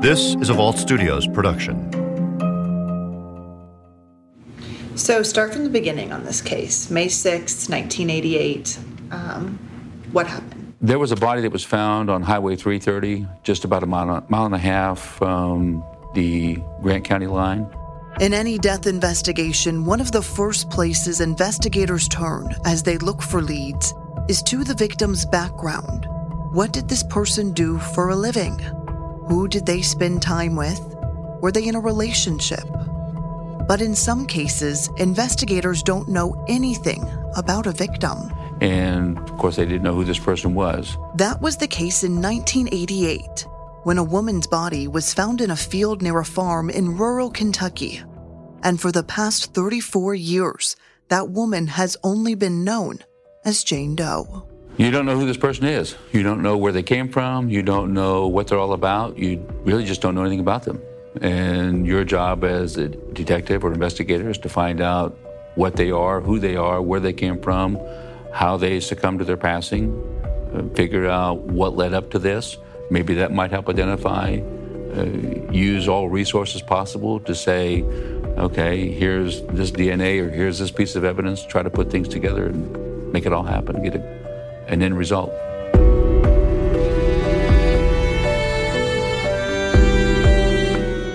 This is a Vault Studios production. So, start from the beginning on this case. May 6, 1988. Um, what happened? There was a body that was found on Highway 330, just about a mile, mile and a half from the Grant County line. In any death investigation, one of the first places investigators turn as they look for leads is to the victim's background. What did this person do for a living? Who did they spend time with? Were they in a relationship? But in some cases, investigators don't know anything about a victim. And of course, they didn't know who this person was. That was the case in 1988 when a woman's body was found in a field near a farm in rural Kentucky. And for the past 34 years, that woman has only been known as Jane Doe. You don't know who this person is. You don't know where they came from. You don't know what they're all about. You really just don't know anything about them. And your job as a detective or investigator is to find out what they are, who they are, where they came from, how they succumbed to their passing, uh, figure out what led up to this. Maybe that might help identify, uh, use all resources possible to say, okay, here's this DNA or here's this piece of evidence, try to put things together and make it all happen, get a an end result.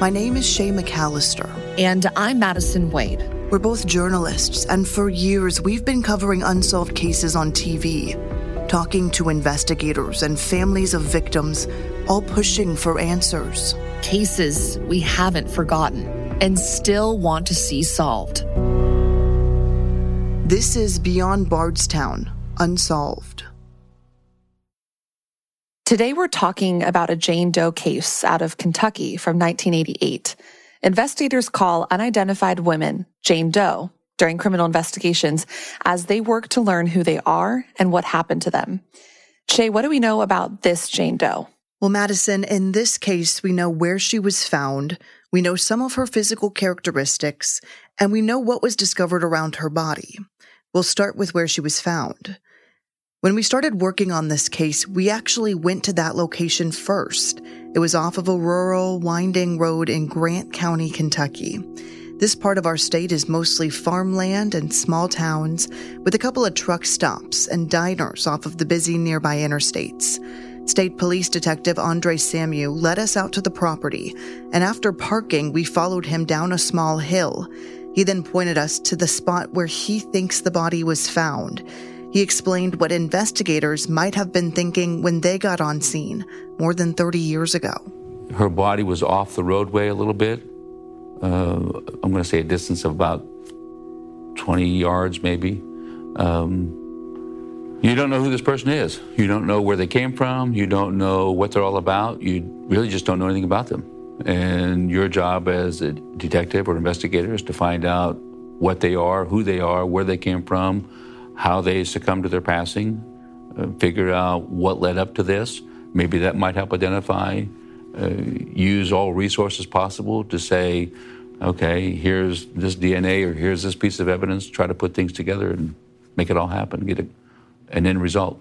My name is Shay McAllister. And I'm Madison Wade. We're both journalists, and for years we've been covering unsolved cases on TV, talking to investigators and families of victims, all pushing for answers. Cases we haven't forgotten and still want to see solved. This is Beyond Bardstown Unsolved. Today, we're talking about a Jane Doe case out of Kentucky from 1988. Investigators call unidentified women Jane Doe during criminal investigations as they work to learn who they are and what happened to them. Shay, what do we know about this Jane Doe? Well, Madison, in this case, we know where she was found, we know some of her physical characteristics, and we know what was discovered around her body. We'll start with where she was found. When we started working on this case, we actually went to that location first. It was off of a rural, winding road in Grant County, Kentucky. This part of our state is mostly farmland and small towns, with a couple of truck stops and diners off of the busy nearby interstates. State Police Detective Andre Samu led us out to the property, and after parking, we followed him down a small hill. He then pointed us to the spot where he thinks the body was found. He explained what investigators might have been thinking when they got on scene more than 30 years ago. Her body was off the roadway a little bit. Uh, I'm going to say a distance of about 20 yards, maybe. Um, you don't know who this person is. You don't know where they came from. You don't know what they're all about. You really just don't know anything about them. And your job as a detective or investigator is to find out what they are, who they are, where they came from, how they succumbed to their passing, uh, figure out what led up to this. Maybe that might help identify, uh, use all resources possible to say, okay, here's this DNA or here's this piece of evidence, try to put things together and make it all happen, get a, an end result.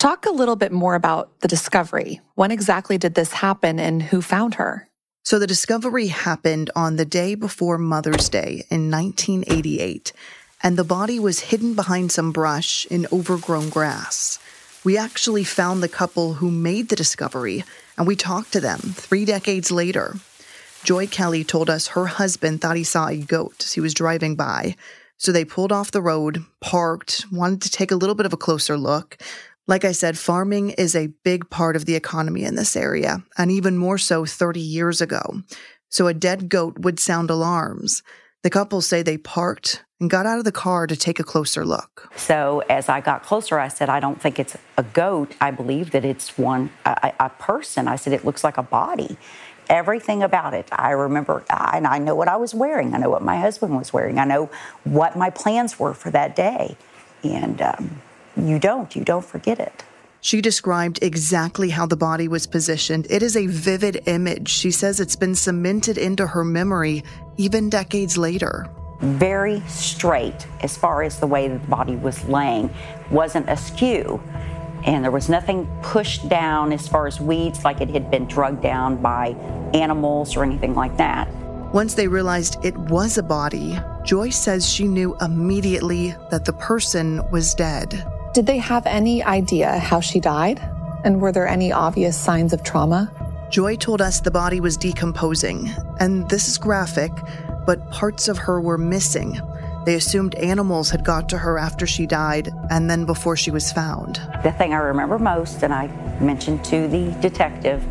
Talk a little bit more about the discovery. When exactly did this happen and who found her? So, the discovery happened on the day before Mother's Day in 1988 and the body was hidden behind some brush in overgrown grass. We actually found the couple who made the discovery, and we talked to them three decades later. Joy Kelly told us her husband thought he saw a goat as he was driving by, so they pulled off the road, parked, wanted to take a little bit of a closer look. Like I said, farming is a big part of the economy in this area, and even more so 30 years ago. So a dead goat would sound alarms. The couple say they parked and got out of the car to take a closer look. So as I got closer, I said, I don't think it's a goat. I believe that it's one, a, a person. I said, it looks like a body. Everything about it. I remember, and I know what I was wearing. I know what my husband was wearing. I know what my plans were for that day. And um, you don't, you don't forget it. She described exactly how the body was positioned. It is a vivid image. She says it's been cemented into her memory even decades later. Very straight as far as the way the body was laying, wasn't askew. and there was nothing pushed down as far as weeds like it had been drugged down by animals or anything like that. Once they realized it was a body, Joyce says she knew immediately that the person was dead. Did they have any idea how she died? And were there any obvious signs of trauma? Joy told us the body was decomposing, and this is graphic, but parts of her were missing. They assumed animals had got to her after she died and then before she was found. The thing I remember most, and I mentioned to the detective,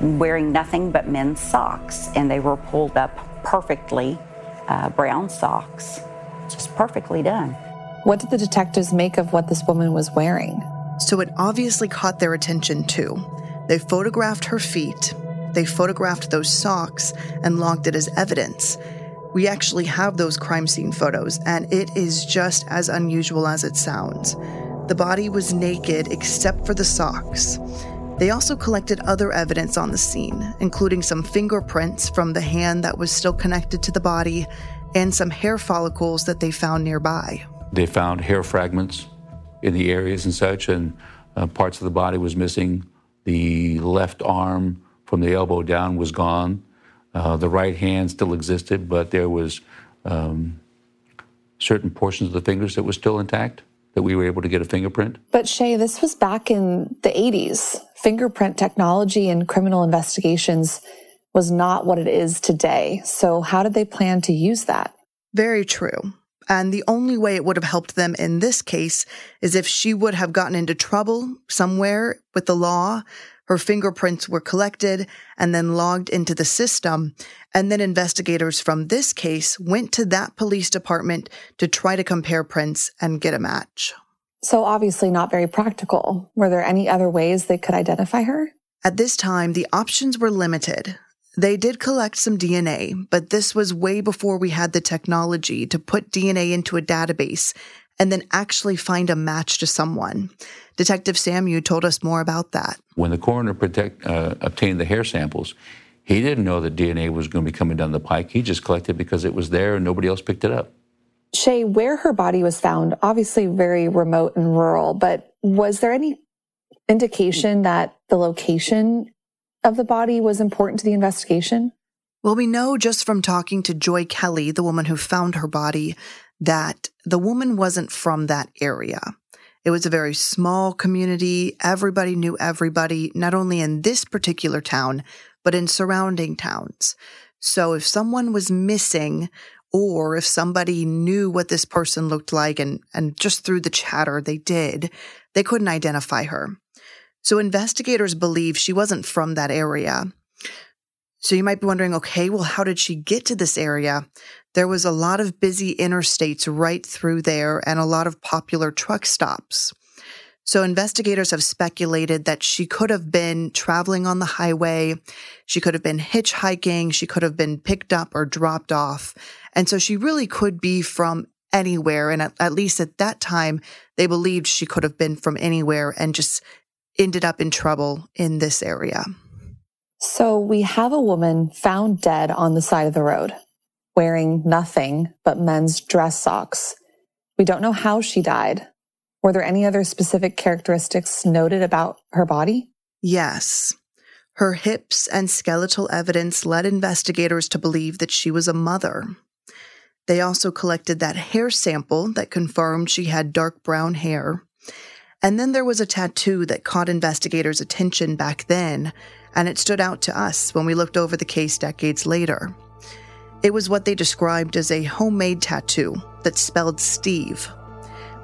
wearing nothing but men's socks, and they were pulled up perfectly, uh, brown socks, just perfectly done. What did the detectives make of what this woman was wearing? So it obviously caught their attention too. They photographed her feet, they photographed those socks, and logged it as evidence. We actually have those crime scene photos, and it is just as unusual as it sounds. The body was naked except for the socks. They also collected other evidence on the scene, including some fingerprints from the hand that was still connected to the body and some hair follicles that they found nearby. They found hair fragments in the areas and such, and uh, parts of the body was missing. The left arm from the elbow down was gone. Uh, the right hand still existed, but there was um, certain portions of the fingers that were still intact that we were able to get a fingerprint. But Shay, this was back in the 80s. Fingerprint technology and criminal investigations was not what it is today. So, how did they plan to use that? Very true. And the only way it would have helped them in this case is if she would have gotten into trouble somewhere with the law. Her fingerprints were collected and then logged into the system. And then investigators from this case went to that police department to try to compare prints and get a match. So obviously not very practical. Were there any other ways they could identify her? At this time, the options were limited. They did collect some DNA, but this was way before we had the technology to put DNA into a database and then actually find a match to someone. Detective Samu told us more about that. When the coroner protect, uh, obtained the hair samples, he didn't know that DNA was going to be coming down the pike. He just collected because it was there and nobody else picked it up. Shay, where her body was found, obviously very remote and rural, but was there any indication that the location of the body was important to the investigation? Well, we know just from talking to Joy Kelly, the woman who found her body, that the woman wasn't from that area. It was a very small community. Everybody knew everybody, not only in this particular town, but in surrounding towns. So if someone was missing, or if somebody knew what this person looked like and, and just through the chatter they did, they couldn't identify her. So investigators believe she wasn't from that area. So you might be wondering, okay, well, how did she get to this area? There was a lot of busy interstates right through there and a lot of popular truck stops. So investigators have speculated that she could have been traveling on the highway. She could have been hitchhiking. She could have been picked up or dropped off. And so she really could be from anywhere. And at, at least at that time, they believed she could have been from anywhere and just ended up in trouble in this area. So we have a woman found dead on the side of the road, wearing nothing but men's dress socks. We don't know how she died. Were there any other specific characteristics noted about her body? Yes. Her hips and skeletal evidence led investigators to believe that she was a mother. They also collected that hair sample that confirmed she had dark brown hair. And then there was a tattoo that caught investigators' attention back then, and it stood out to us when we looked over the case decades later. It was what they described as a homemade tattoo that spelled Steve.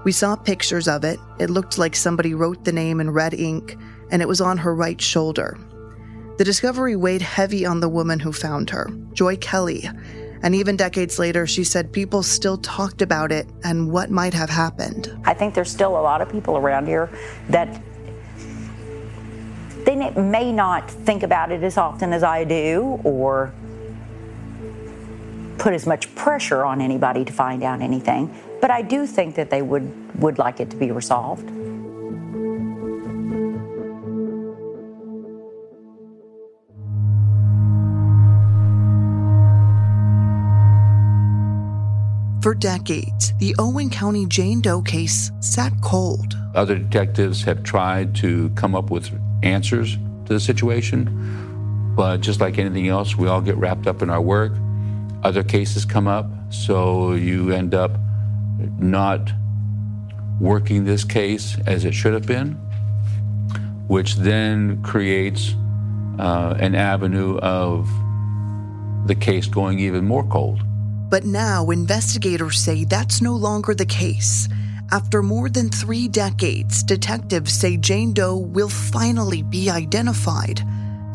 We saw pictures of it. It looked like somebody wrote the name in red ink, and it was on her right shoulder. The discovery weighed heavy on the woman who found her, Joy Kelly, and even decades later, she said people still talked about it and what might have happened. I think there's still a lot of people around here that they may not think about it as often as I do or put as much pressure on anybody to find out anything, but I do think that they would, would like it to be resolved. For decades, the Owen County Jane Doe case sat cold, Other detectives have tried to come up with answers to the situation, but just like anything else, we all get wrapped up in our work. Other cases come up, so you end up not working this case as it should have been, which then creates uh, an avenue of the case going even more cold. But now investigators say that's no longer the case. After more than three decades, detectives say Jane Doe will finally be identified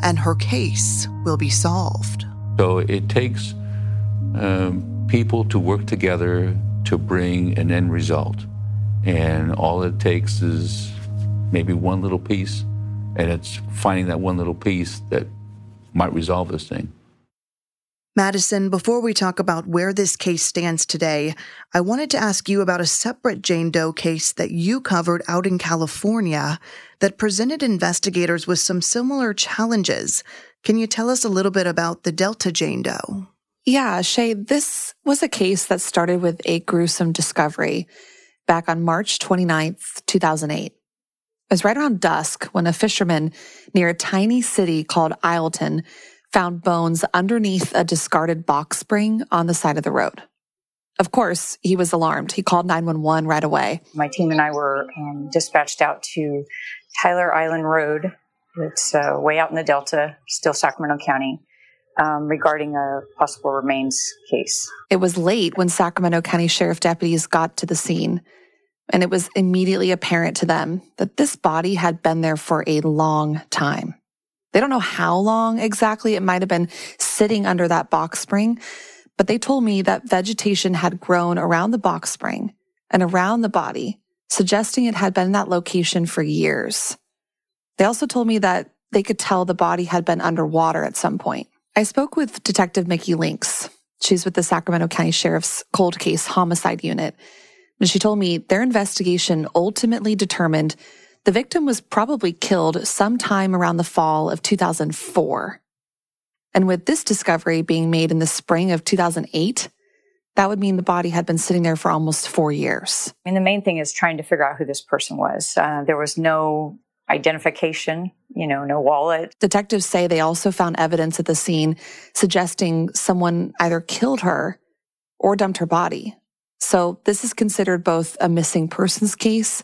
and her case will be solved. So it takes um, people to work together to bring an end result. And all it takes is maybe one little piece, and it's finding that one little piece that might resolve this thing. Madison, before we talk about where this case stands today, I wanted to ask you about a separate Jane Doe case that you covered out in California that presented investigators with some similar challenges. Can you tell us a little bit about the Delta Jane Doe? Yeah, Shay, this was a case that started with a gruesome discovery back on March 29th, 2008. It was right around dusk when a fisherman near a tiny city called Isleton found bones underneath a discarded box spring on the side of the road. Of course, he was alarmed. He called 911 right away. My team and I were um, dispatched out to Tyler Island Road. It's uh, way out in the Delta, still Sacramento County, um, regarding a possible remains case. It was late when Sacramento County Sheriff deputies got to the scene, and it was immediately apparent to them that this body had been there for a long time. They don't know how long exactly it might have been sitting under that box spring, but they told me that vegetation had grown around the box spring and around the body, suggesting it had been in that location for years. They also told me that they could tell the body had been underwater at some point. I spoke with Detective Mickey Links. She's with the Sacramento County Sheriff's Cold Case Homicide Unit. And she told me their investigation ultimately determined the victim was probably killed sometime around the fall of 2004. And with this discovery being made in the spring of 2008, that would mean the body had been sitting there for almost four years. I mean, the main thing is trying to figure out who this person was. Uh, there was no identification, you know, no wallet. Detectives say they also found evidence at the scene suggesting someone either killed her or dumped her body. So this is considered both a missing persons case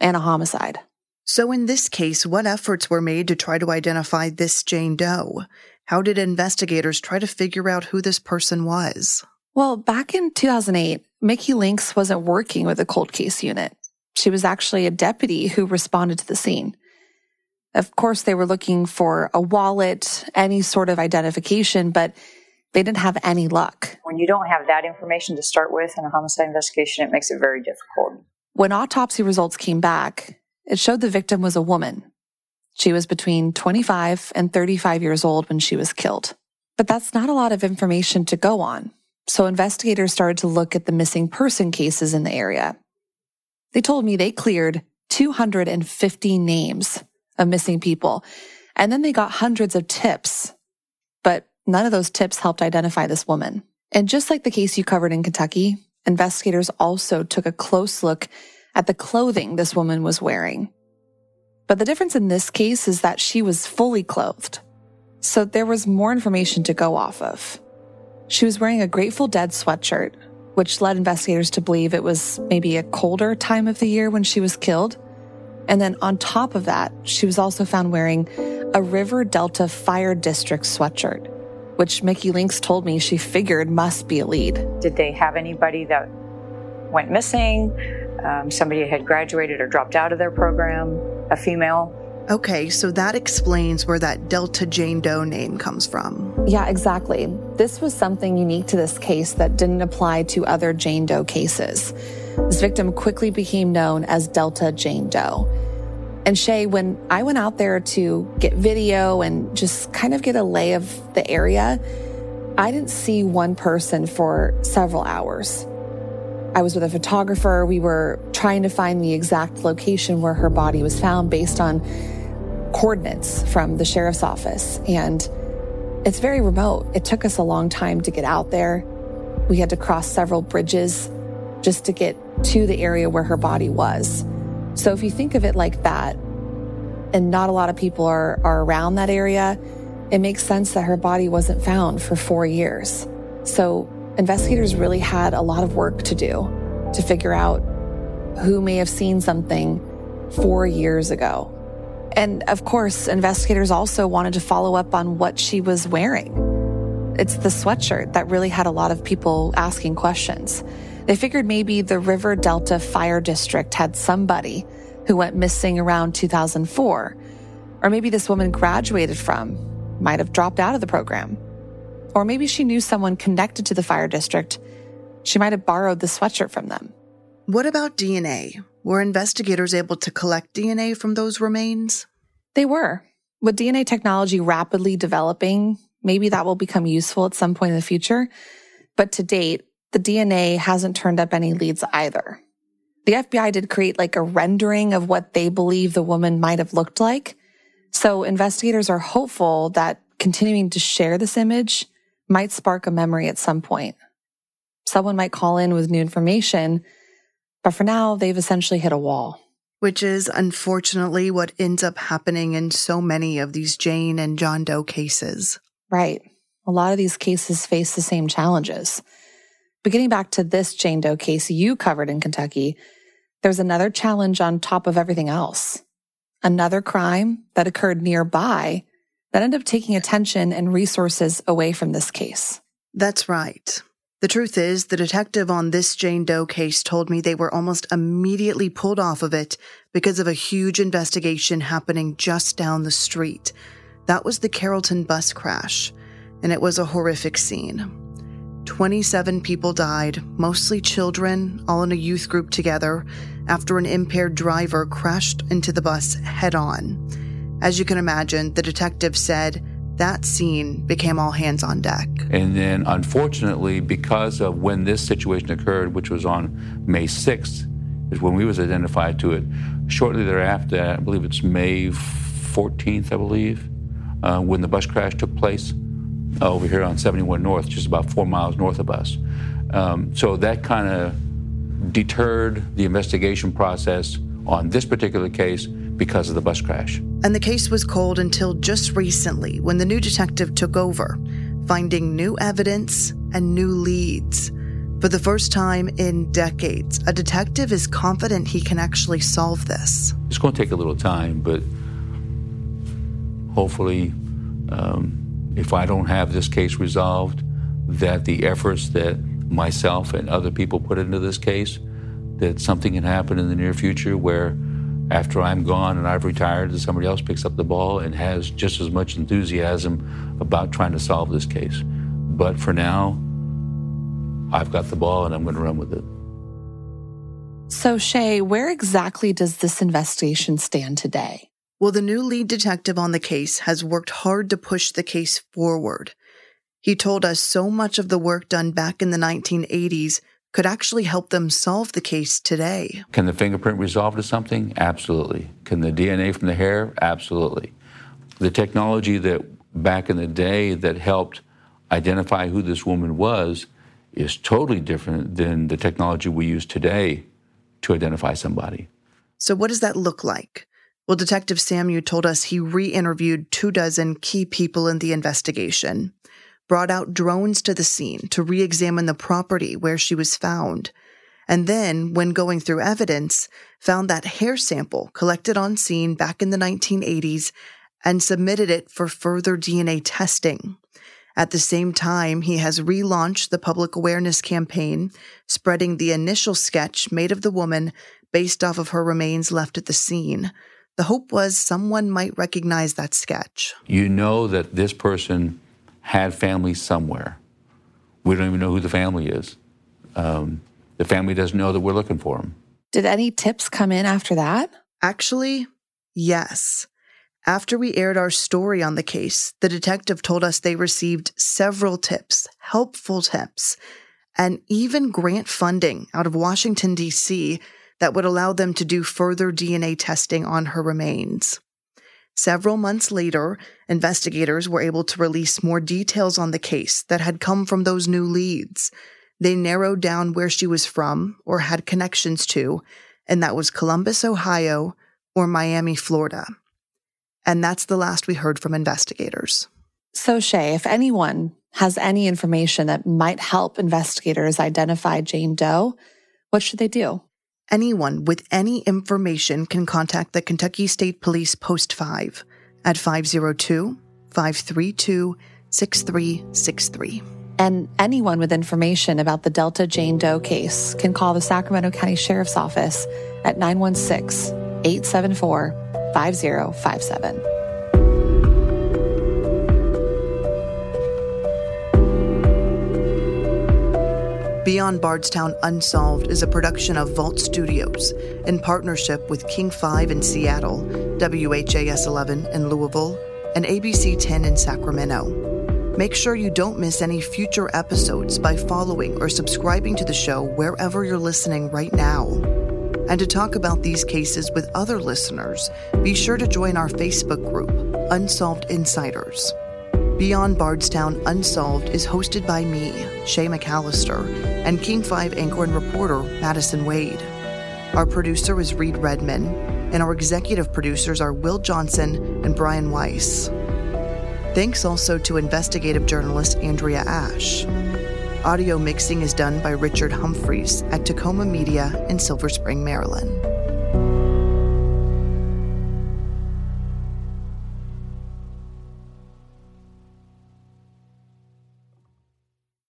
and a homicide. So, in this case, what efforts were made to try to identify this Jane Doe? How did investigators try to figure out who this person was? Well, back in 2008, Mickey Links wasn't working with the cold case unit. She was actually a deputy who responded to the scene. Of course, they were looking for a wallet, any sort of identification, but they didn't have any luck. When you don't have that information to start with in a homicide investigation, it makes it very difficult. When autopsy results came back, it showed the victim was a woman. She was between 25 and 35 years old when she was killed. But that's not a lot of information to go on. So investigators started to look at the missing person cases in the area. They told me they cleared 250 names of missing people, and then they got hundreds of tips. But none of those tips helped identify this woman. And just like the case you covered in Kentucky, investigators also took a close look at the clothing this woman was wearing. But the difference in this case is that she was fully clothed. So there was more information to go off of. She was wearing a Grateful Dead sweatshirt, which led investigators to believe it was maybe a colder time of the year when she was killed. And then on top of that, she was also found wearing a River Delta Fire District sweatshirt, which Mickey Links told me she figured must be a lead. Did they have anybody that went missing? Um, somebody had graduated or dropped out of their program, a female. Okay, so that explains where that Delta Jane Doe name comes from. Yeah, exactly. This was something unique to this case that didn't apply to other Jane Doe cases. This victim quickly became known as Delta Jane Doe. And Shay, when I went out there to get video and just kind of get a lay of the area, I didn't see one person for several hours. I was with a photographer. We were trying to find the exact location where her body was found based on coordinates from the sheriff's office. And it's very remote. It took us a long time to get out there. We had to cross several bridges just to get to the area where her body was. So if you think of it like that, and not a lot of people are, are around that area, it makes sense that her body wasn't found for four years. So investigators really had a lot of work to do to figure out who may have seen something four years ago. And of course, investigators also wanted to follow up on what she was wearing. It's the sweatshirt that really had a lot of people asking questions. They figured maybe the River Delta Fire District had somebody who went missing around 2004. Or maybe this woman graduated from, might have dropped out of the program. Or maybe she knew someone connected to the fire district. She might have borrowed the sweatshirt from them. What about DNA? Were investigators able to collect DNA from those remains? They were. With DNA technology rapidly developing, maybe that will become useful at some point in the future. But to date, the DNA hasn't turned up any leads either. The FBI did create like a rendering of what they believe the woman might have looked like. So investigators are hopeful that continuing to share this image might spark a memory at some point. Someone might call in with new information, but for now, they've essentially hit a wall. Which is unfortunately what ends up happening in so many of these Jane and John Doe cases. Right. A lot of these cases face the same challenges. But getting back to this Jane Doe case you covered in Kentucky, there's another challenge on top of everything else. Another crime that occurred nearby that end up taking attention and resources away from this case. That's right. The truth is, the detective on this Jane Doe case told me they were almost immediately pulled off of it because of a huge investigation happening just down the street. That was the Carrollton bus crash, and it was a horrific scene. 27 people died, mostly children, all in a youth group together, after an impaired driver crashed into the bus head on. As you can imagine, the detective said that scene became all hands on deck. And then, unfortunately, because of when this situation occurred, which was on May 6th, is when we was identified to it. Shortly thereafter, I believe it's May 14th, I believe, uh, when the bus crash took place uh, over here on 71 North, just about four miles north of us. Um, so that kind of deterred the investigation process on this particular case because of the bus crash. And the case was cold until just recently when the new detective took over, finding new evidence and new leads. For the first time in decades, a detective is confident he can actually solve this. It's going to take a little time, but hopefully, um, if I don't have this case resolved, that the efforts that myself and other people put into this case, that something can happen in the near future where after I'm gone and I've retired, that somebody else picks up the ball and has just as much enthusiasm about trying to solve this case. But for now, I've got the ball and I'm going to run with it. So, Shay, where exactly does this investigation stand today? Well, the new lead detective on the case has worked hard to push the case forward. He told us so much of the work done back in the 1980s could actually help them solve the case today. Can the fingerprint resolve to something? Absolutely. Can the DNA from the hair? Absolutely. The technology that back in the day that helped identify who this woman was is totally different than the technology we use today to identify somebody. So, what does that look like? Well, Detective Samu told us he re interviewed two dozen key people in the investigation, brought out drones to the scene to re examine the property where she was found, and then, when going through evidence, found that hair sample collected on scene back in the 1980s and submitted it for further DNA testing. At the same time, he has relaunched the public awareness campaign, spreading the initial sketch made of the woman based off of her remains left at the scene. The hope was someone might recognize that sketch. You know that this person had family somewhere. We don't even know who the family is. Um, the family doesn't know that we're looking for them. Did any tips come in after that? Actually, yes. After we aired our story on the case, the detective told us they received several tips, helpful tips, and even grant funding out of Washington, D.C that would allow them to do further DNA testing on her remains. Several months later, investigators were able to release more details on the case that had come from those new leads. They narrowed down where she was from or had connections to, and that was Columbus, Ohio, or Miami, Florida. And that's the last we heard from investigators. So, Shay, if anyone has any information that might help investigators identify Jane Doe, what should they do? Anyone with any information can contact the Kentucky State Police Post 5 at 502 532 6363. And anyone with information about the Delta Jane Doe case can call the Sacramento County Sheriff's Office at 916 874 5057. Beyond Bardstown Unsolved is a production of Vault Studios in partnership with King 5 in Seattle, WHAS 11 in Louisville, and ABC 10 in Sacramento. Make sure you don't miss any future episodes by following or subscribing to the show wherever you're listening right now. And to talk about these cases with other listeners, be sure to join our Facebook group, Unsolved Insiders. Beyond Bardstown Unsolved is hosted by me, Shay McAllister, and King 5 anchor and reporter Madison Wade. Our producer is Reed Redman, and our executive producers are Will Johnson and Brian Weiss. Thanks also to investigative journalist Andrea Ash. Audio mixing is done by Richard Humphreys at Tacoma Media in Silver Spring, Maryland.